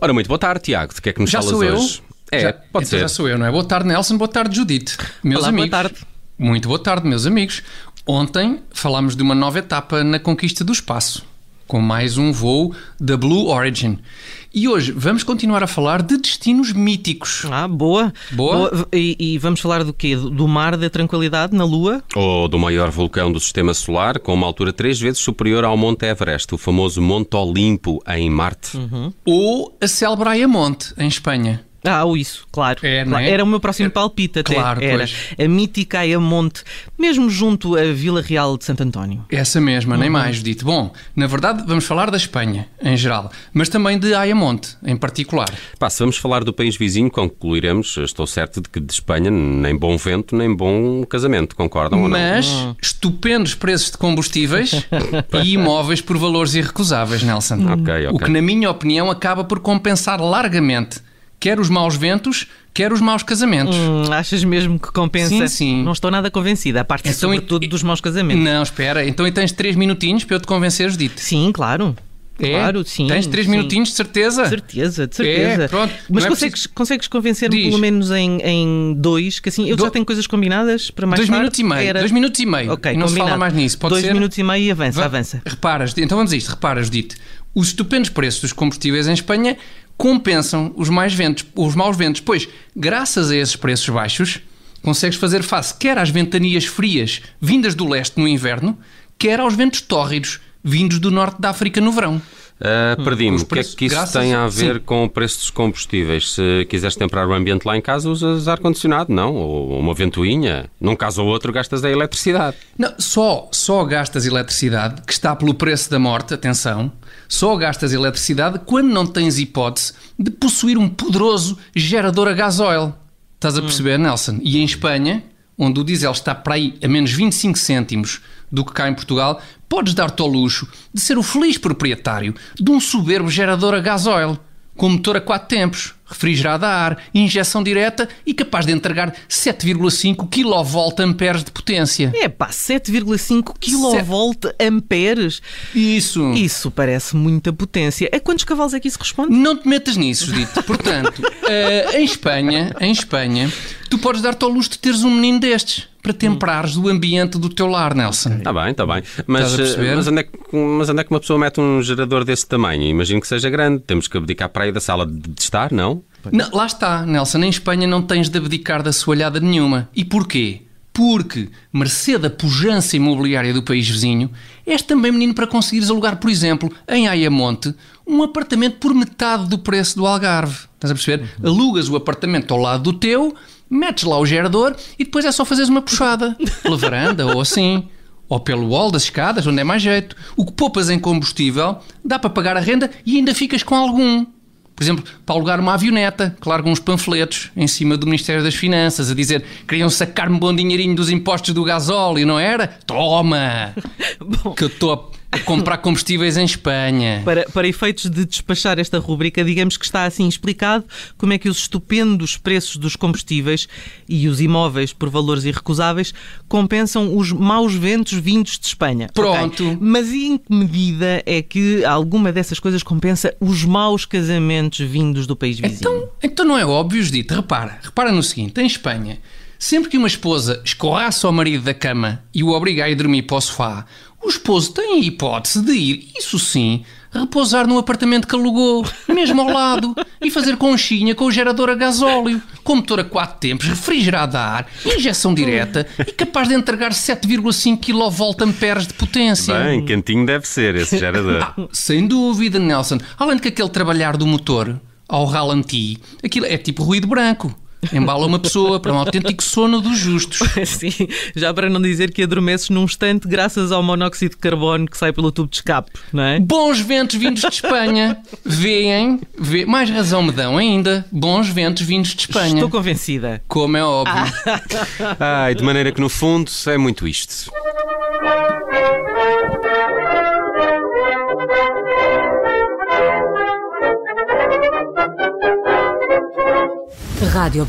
Ora, muito boa tarde, Tiago. De que é que nos Já falas sou eu? hoje? É, já, pode então ser. Já sou eu, não é? Boa tarde, Nelson. Boa tarde, Judite. Meus Olá, boa amigos. tarde. Muito boa tarde, meus amigos. Ontem falámos de uma nova etapa na conquista do espaço, com mais um voo da Blue Origin. E hoje vamos continuar a falar de destinos míticos. Ah, boa. Boa. E, e vamos falar do quê? Do- mar da tranquilidade na Lua? Ou do maior vulcão do sistema solar, com uma altura três vezes superior ao Monte Everest, o famoso Monte Olimpo, em Marte. Uhum. Ou a célebre Ayamonte, em Espanha. Ah, o isso, claro. É, Claro. é? Era o meu próximo palpite até. Claro, Era pois. a mítica Ayamonte, mesmo junto à Vila Real de Santo António. Essa mesma, Uhum. nem mais, Judite. Bom, na verdade vamos falar da Espanha, em geral, mas também de Ayamonte, em particular. Pá, se vamos falar do país vizinho, concluiremos, estou certo de que de Espanha nem bom vento, nem bom casamento, concordam ou não? Mas Hum. estupendos preços de combustíveis e imóveis por valores irrecusáveis, Nelson. Ok, O ok. que, na minha opinião, acaba por compensar largamente quer os maus ventos, quer os maus casamentos. Hum, achas mesmo que compensa? Sim, sim. Não estou nada convencida, a parte Então, sobretudo e- dos maus casamentos. Não, espera, então tens três minutinhos para eu te convencer, Judite? Sim, claro. É? Claro, sim. Tens três sim. minutinhos de certeza? De certeza, de certeza. É, pronto. Mas é consegues, consegues convencer-me pelo menos em, em dois, que assim eu Do- já tenho coisas combinadas para mais Dois tarde. minutos e meio. Era- Dois minutos e meio. Ok, e não se fala combinado. mais nisso. Pode Dois ser? minutos e meio e avança, Va- avança. Reparas, então vamos a isto, reparas, Dite. Os estupendos preços dos combustíveis em Espanha compensam os, mais ventos, os maus ventos, pois, graças a esses preços baixos, consegues fazer face quer às ventanias frias vindas do leste no inverno, quer aos ventos tórridos vindos do norte da África no verão. Ah, Perdi-me, os o que é que isso graças- tem a ver sim. com o preço dos combustíveis? Se quiseres temperar o ambiente lá em casa, usas ar-condicionado, não? Ou uma ventoinha. Num caso ou outro, gastas a eletricidade. Não, só, só gastas eletricidade, que está pelo preço da morte, atenção, só gastas eletricidade quando não tens hipótese de possuir um poderoso gerador a gasóleo. Estás a perceber, Nelson? E em Espanha, onde o diesel está para aí a menos 25 cêntimos do que cá em Portugal, podes dar-te ao luxo de ser o feliz proprietário de um soberbo gerador a gasóleo, com motor a quatro tempos, refrigerado a ar, injeção direta e capaz de entregar 7,5 kVA de potência. É pá, 7,5 kV amperes. Isso. Isso parece muita potência. A quantos cavalos é que isso responde? Não te metas nisso, Dito. Portanto, eh, em Espanha, em Espanha, tu podes dar-te ao luxo de teres um menino destes para temperares o ambiente do teu lar, Nelson. Está bem, está bem. Mas, eh, mas, onde é que, mas onde é que uma pessoa mete um gerador desse tamanho? Imagino que seja grande. Temos que abdicar para aí da sala de estar, não? Não, lá está, Nelson. Em Espanha não tens de abdicar da soalhada nenhuma. E porquê? Porque, mercê da pujança imobiliária do país vizinho, és também menino para conseguires alugar, por exemplo, em Ayamonte, um apartamento por metade do preço do Algarve. Estás a perceber? Alugas o apartamento ao lado do teu, metes lá o gerador e depois é só fazeres uma puxada. Pela varanda ou assim. Ou pelo wall das escadas, onde é mais jeito. O que poupas em combustível dá para pagar a renda e ainda ficas com algum. Por exemplo, para alugar uma avioneta, que largam uns panfletos em cima do Ministério das Finanças a dizer queriam sacar-me bom dinheirinho dos impostos do gasóleo, não era? Toma! Bom, Que eu estou comprar combustíveis em Espanha. para, para efeitos de despachar esta rubrica, digamos que está assim explicado como é que os estupendos preços dos combustíveis e os imóveis por valores irrecusáveis compensam os maus ventos vindos de Espanha. Pronto. Ok. Mas e em que medida é que alguma dessas coisas compensa os maus casamentos vindos do país vizinho? Então, então não é óbvio, Judite. Repara, repara no seguinte: em Espanha, sempre que uma esposa escorraça ao marido da cama e o obriga a ir dormir para o sofá, o esposo tem a hipótese de ir, isso sim, repousar no apartamento que alugou, mesmo ao lado, e fazer conchinha com o gerador a gasóleo, com motor a quatro tempos, refrigerado a ar, injeção direta e capaz de entregar 7,5 kVA de potência. Bem, quentinho deve ser esse gerador. Sem dúvida, Nelson. Além de que aquele trabalhar do motor ao ralenti, aquilo é tipo ruído branco. Embala uma pessoa para um autêntico sono dos justos. Sim, já para não dizer que adormeces num instante graças ao monóxido de carbono que sai pelo tubo de escape, não é? Bons ventos vindos de Espanha. Vêem, vê, mais razão me dão ainda. Bons ventos vindos de Espanha. Estou convencida. Como é óbvio. Ai, de maneira que no fundo é muito isto. Radio